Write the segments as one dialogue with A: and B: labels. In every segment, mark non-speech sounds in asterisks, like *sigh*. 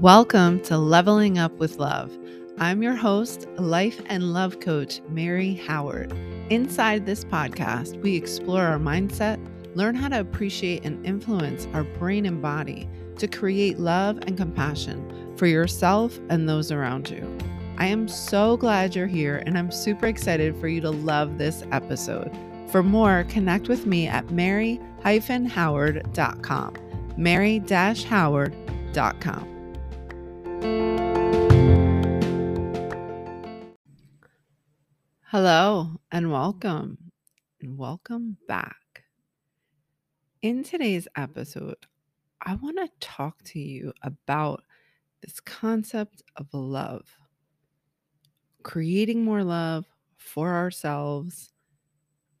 A: Welcome to Leveling Up with Love. I'm your host, life and love coach, Mary Howard. Inside this podcast, we explore our mindset, learn how to appreciate and influence our brain and body to create love and compassion for yourself and those around you. I am so glad you're here and I'm super excited for you to love this episode. For more, connect with me at mary-howard.com. mary-howard.com. Hello and welcome, and welcome back. In today's episode, I want to talk to you about this concept of love, creating more love for ourselves,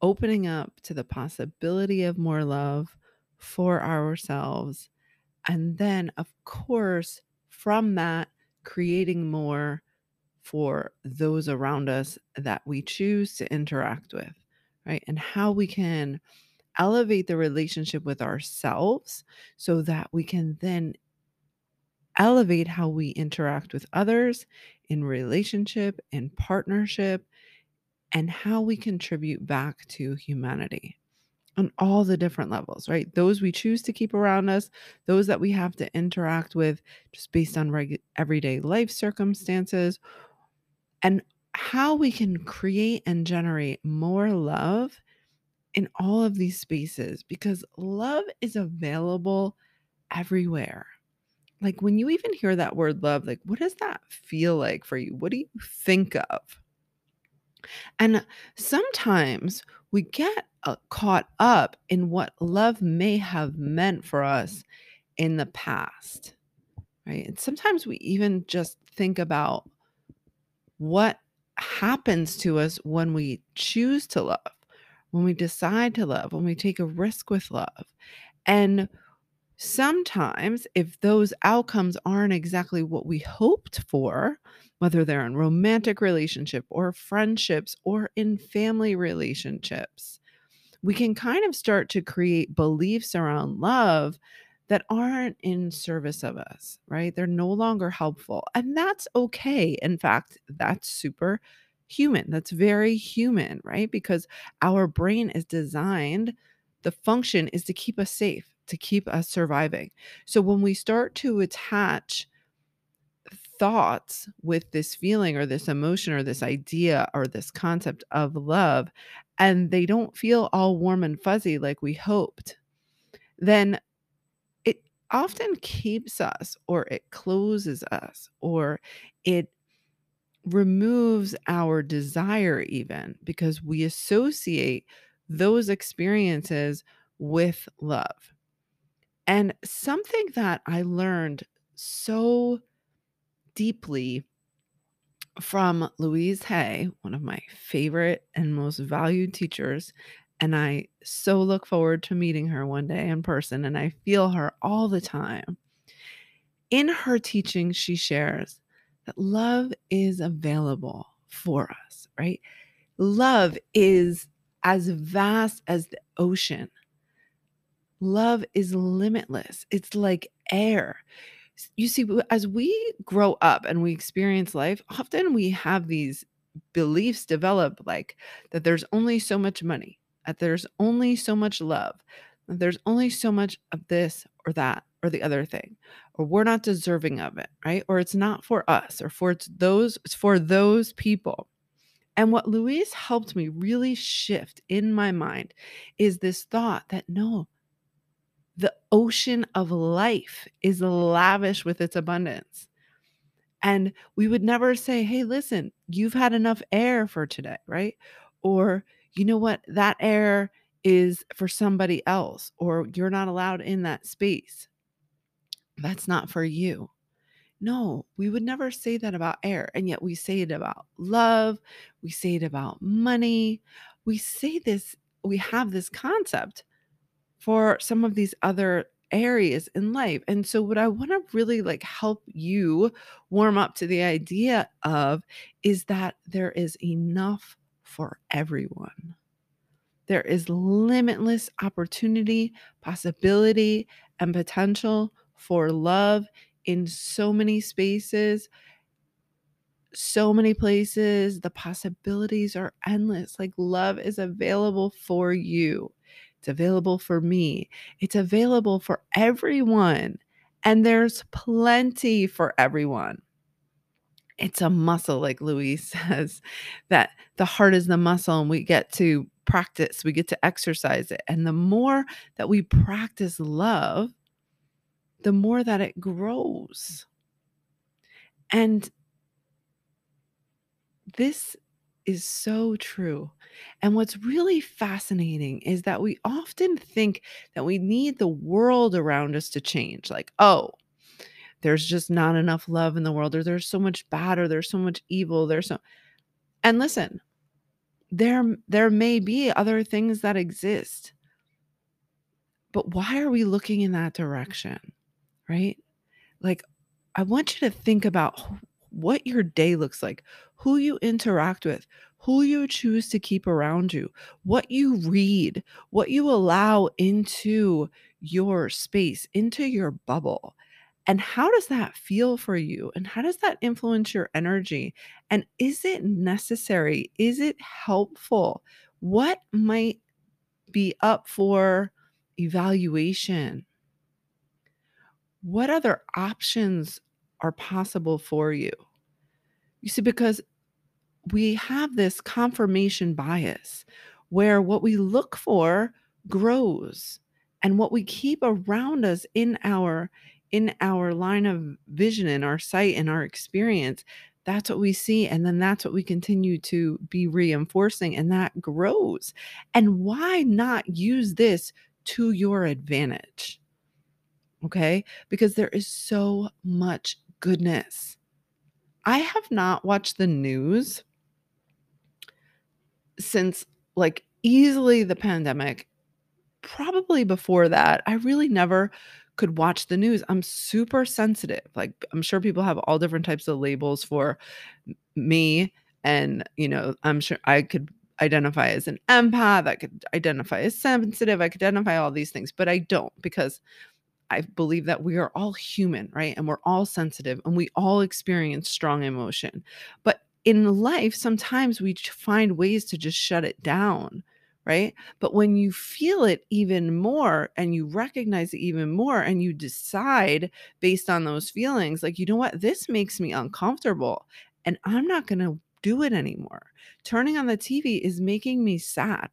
A: opening up to the possibility of more love for ourselves, and then, of course, from that, creating more for those around us that we choose to interact with, right? And how we can elevate the relationship with ourselves so that we can then elevate how we interact with others in relationship, in partnership, and how we contribute back to humanity on all the different levels, right? Those we choose to keep around us, those that we have to interact with just based on reg- everyday life circumstances, and how we can create and generate more love in all of these spaces because love is available everywhere. Like when you even hear that word love, like what does that feel like for you? What do you think of? And sometimes we get uh, caught up in what love may have meant for us in the past, right? And sometimes we even just think about what happens to us when we choose to love, when we decide to love, when we take a risk with love. And sometimes, if those outcomes aren't exactly what we hoped for, whether they're in romantic relationship or friendships or in family relationships, we can kind of start to create beliefs around love that aren't in service of us, right? They're no longer helpful. And that's okay. In fact, that's super human. That's very human, right? Because our brain is designed, the function is to keep us safe, to keep us surviving. So when we start to attach thoughts with this feeling or this emotion or this idea or this concept of love, and they don't feel all warm and fuzzy like we hoped, then it often keeps us or it closes us or it removes our desire even because we associate those experiences with love. And something that I learned so deeply from Louise Hay, one of my favorite and most valued teachers, and I so look forward to meeting her one day in person, and I feel her all the time. In her teaching, she shares that love is available for us, right? Love is as vast as the ocean. Love is limitless. It's like air. You see, as we grow up and we experience life, often we have these beliefs develop like that there's only so much money, that there's only so much love, that there's only so much of this or that or the other thing, or we're not deserving of it, right? Or it's not for us, or for it's those, it's for those people. And what Louise helped me really shift in my mind is this thought that no, the ocean of life is lavish with its abundance. And we would never say, hey, listen, you've had enough air for today, right? Or you know what? That air is for somebody else, or you're not allowed in that space. That's not for you. No, we would never say that about air. And yet we say it about love. We say it about money. We say this, we have this concept for some of these other areas in life. And so what I want to really like help you warm up to the idea of is that there is enough for everyone. There is limitless opportunity, possibility, and potential for love in so many spaces, so many places. The possibilities are endless. Like, love is available for you, it's available for me, it's available for everyone. And there's plenty for everyone. It's a muscle, like Louise *laughs* says, that the heart is the muscle, and we get to practice, we get to exercise it. And the more that we practice love, the more that it grows. And this is so true. And what's really fascinating is that we often think that we need the world around us to change. Like, oh, there's just not enough love in the world, or there's so much bad, or there's so much evil. There's so and listen, there there may be other things that exist. But why are we looking in that direction? Right? Like, I want you to think about what your day looks like, who you interact with, who you choose to keep around you, what you read, what you allow into your space, into your bubble. And how does that feel for you? And how does that influence your energy? And is it necessary? Is it helpful? What might be up for evaluation? What other options are possible for you? You see, because we have this confirmation bias where what we look for grows and what we keep around us in our in our line of vision in our sight in our experience that's what we see. And then that's what we continue to be reinforcing and that grows. And why not use this to your advantage? Okay? Because there is so much goodness i have not watched the news since like easily the pandemic probably before that i really never could watch the news. I'm super sensitive. Like I'm sure people have all different types of labels for me and you know, I'm sure I could identify as an empath, I could identify as sensitive, I could identify all these things, but I don't because I believe that we are all human, right? And we're all sensitive and we all experience strong emotion. But in life, sometimes we find ways to just shut it down right? But when you feel it even more and you recognize it even more and you decide based on those feelings, like, you know what, this makes me uncomfortable and I'm not going to do it anymore. Turning on the TV is making me sad.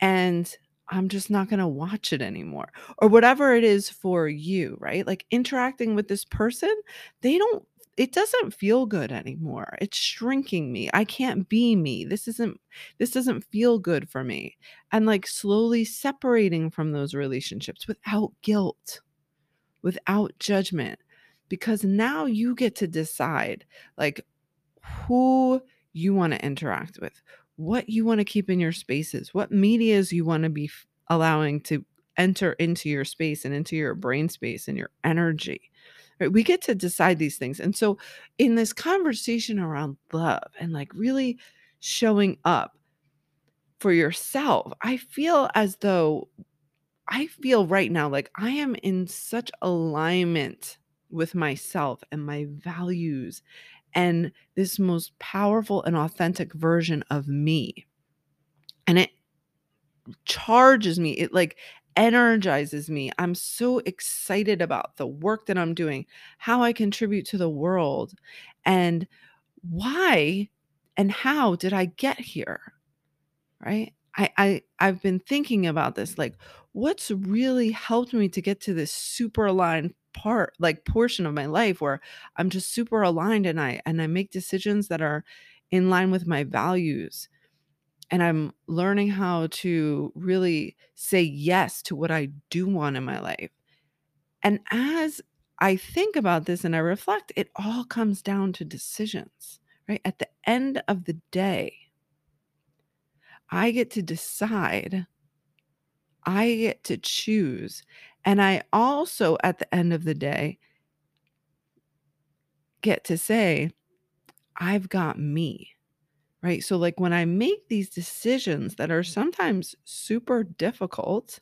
A: And I'm just not going to watch it anymore. Or whatever it is for you, right? Like interacting with this person, they don't it doesn't feel good anymore. It's shrinking me. I can't be me. This isn't this doesn't feel good for me. And like slowly separating from those relationships without guilt, without judgment because now you get to decide like who you want to interact with, what you want to keep in your spaces, what medias you want to be f- allowing to enter into your space and into your brain space and your energy right? We get to decide these things. And so, in this conversation around love and like really showing up for yourself, I feel as though I feel right now like I am in such alignment with myself and my values and this most powerful and authentic version of me. And it charges me. It like energizes me. I'm so excited about the work that I'm doing, how I contribute to the world, and why and how did I get here? Right? I, I I've been thinking about this like what's really helped me to get to this super aligned part like portion of my life where I'm just super aligned and I and I make decisions that are in line with my values and I'm learning how to really say yes to what I do want in my life. And as I think about this and I reflect, it all comes down to decisions, right? At the end of the day, I get to decide, I get to choose. And I also, at the end of the day, get to say, I've got me right? So, like when I make these decisions that are sometimes super difficult,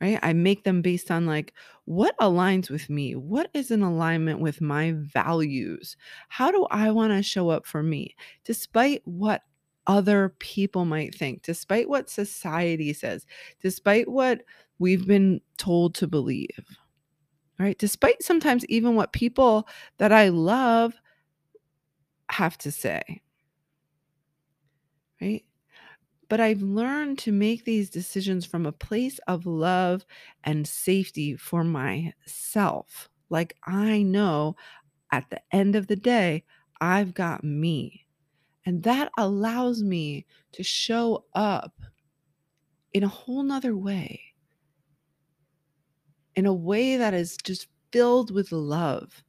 A: right? I make them based on like what aligns with me? What is in alignment with my values? How do I want to show up for me? Despite what other people might think, despite what society says, despite what we've been told to believe, right? Despite sometimes even what people that I love have to say, right? But I've learned to make these decisions from a place of love and safety for myself. Like I know at the end of the day, I've got me. And that allows me to show up in a whole nother way, in a way that is just filled with love.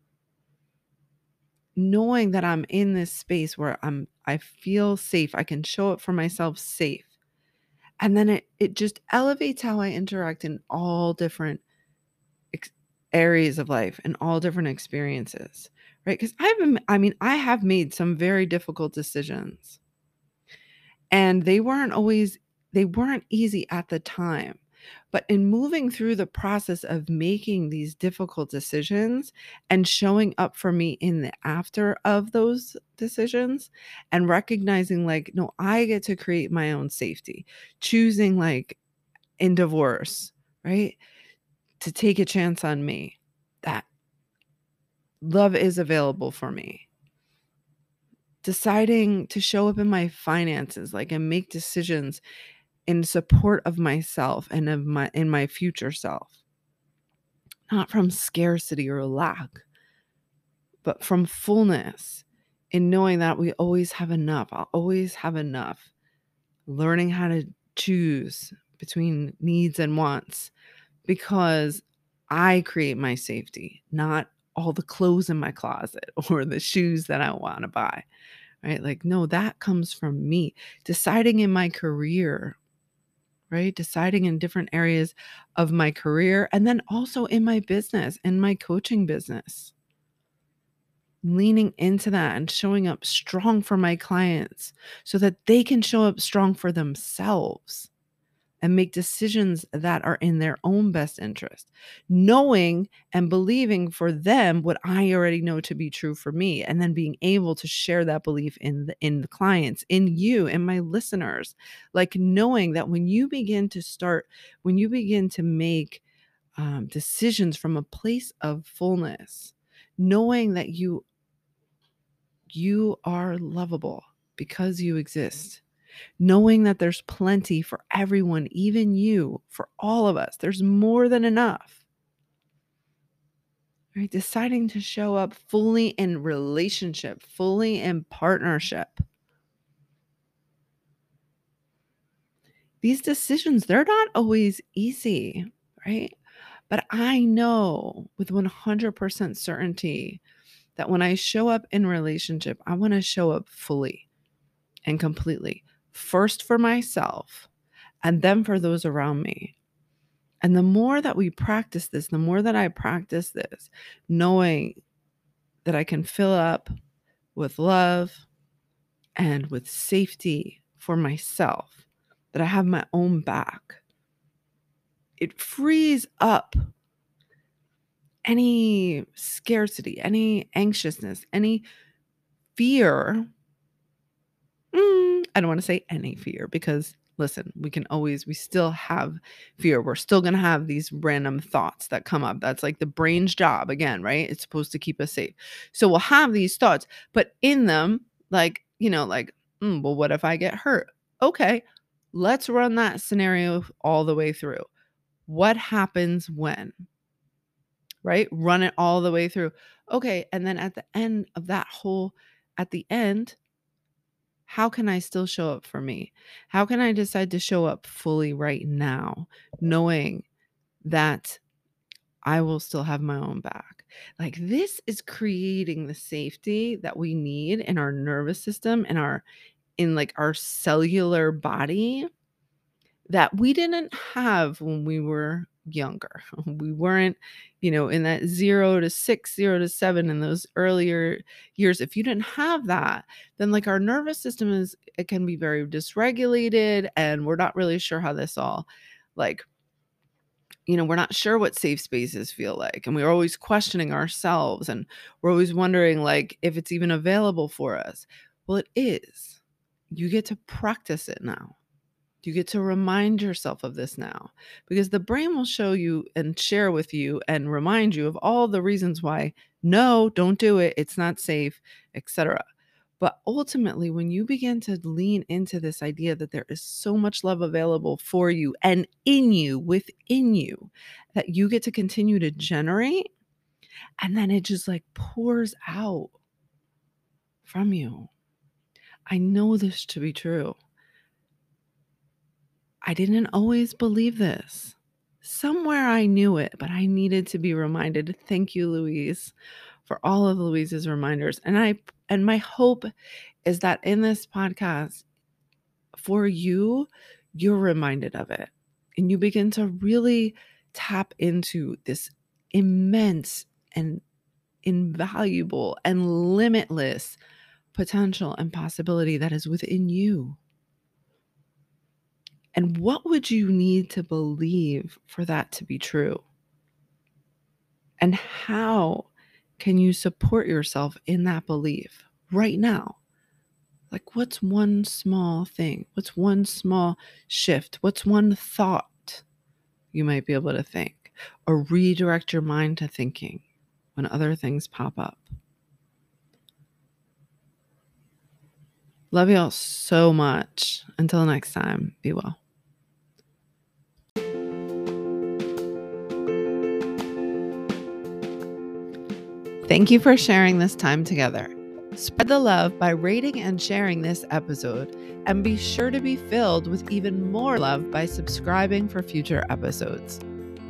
A: Knowing that I'm in this space where I'm I feel safe. I can show up for myself safe. And then it it just elevates how I interact in all different ex- areas of life and all different experiences, right? Cuz I've I mean, I have made some very difficult decisions. And they weren't always they weren't easy at the time. But in moving through the process of making these difficult decisions and showing up for me in the after of those decisions and recognizing, like, no, I get to create my own safety, choosing, like, in divorce, right? To take a chance on me, that love is available for me. Deciding to show up in my finances, like, and make decisions in support of myself and of my in my future self. Not from scarcity or lack but from fullness in knowing that we always have enough i'll always have enough. Learning how to choose between needs and wants because i create my safety not all the clothes in my closet *laughs* or the shoes that i want to buy right? Like no that comes from me. Deciding in my career right? Deciding in different areas of my career and then also in my business, in my coaching business. Leaning into that and showing up strong for my clients so that they can show up strong for themselves and make decisions that are in their own best interest, knowing and believing for them what I already know to be true for me, and then being able to share that belief in the, in the clients, in you, and my listeners. Like knowing that when you begin to start, when you begin to make um, decisions from a place of fullness, knowing that you you are lovable because you exist knowing that there's plenty for everyone, even you, for all of us. There's more than enough. Right? Deciding to show up fully in relationship, fully in partnership. These decisions, they're not always easy, right? But I know with 100% certainty that when I show up in relationship, I want to show up fully and completely first for myself and then for those around me. And the more that we practice this, the more that I practice this, knowing that I can fill up with love and with safety for myself, that I have my own back, it frees up any scarcity, any anxiousness, any fear Mm, I don't want to say any fear because listen, we can always, we still have fear. We're still going to have these random thoughts that come up. That's like the brain's job again, right? It's supposed to keep us safe. So we'll have these thoughts, but in them, like, you know, like, mm, well, what if I get hurt? Okay, let's run that scenario all the way through. What happens when? Right? Run it all the way through. Okay. And then at the end of that whole, at the end, how can I still show up for me? How can I decide to show up fully right now, knowing that I will still have my own back? Like, this is creating the safety that we need in our nervous system and our in like our cellular body that we didn't have when we were younger. *laughs* We weren't, you know, in that zero to six, zero to seven in those earlier years. If you didn't have that, then like our nervous system is, it can be very dysregulated and we're not really sure how this all like you know, we're not sure what safe spaces feel like. And we're always questioning ourselves and we're always wondering, like, if it's even available for us. Well, it is. You get to practice it now. You get to remind yourself of this now because the brain will show you and share with you and remind you of all the reasons why no, don't do it, it's not safe, etc. But ultimately, when you begin to lean into this idea that there is so much love available for you and in you, within you, that you get to continue to generate, and then it just like pours out from you. I know this to be true. I didn't always believe this. Somewhere I knew it, but I needed to be reminded. Thank you, Louise, for all of Louise's reminders. And I and my hope is that in this podcast for you, you're reminded of it and you begin to really tap into this immense and invaluable and limitless potential and possibility that is within you. And what would you need to believe for that to be true? And how can you support yourself in that belief right now? Like, what's one small thing? What's one small shift? What's one thought you might be able to think or redirect your mind to thinking when other things pop up? Love y'all so much. Until next time, be well. Thank you for sharing this time together. Spread the love by rating and sharing this episode, and be sure to be filled with even more love by subscribing for future episodes.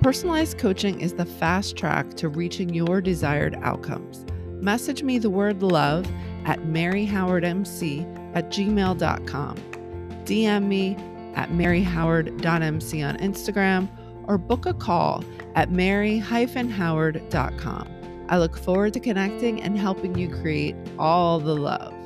A: Personalized coaching is the fast track to reaching your desired outcomes. Message me the word love at maryhowardmc at gmail.com. DM me at maryhoward.mc on Instagram or book a call at mary-howard.com. I look forward to connecting and helping you create all the love.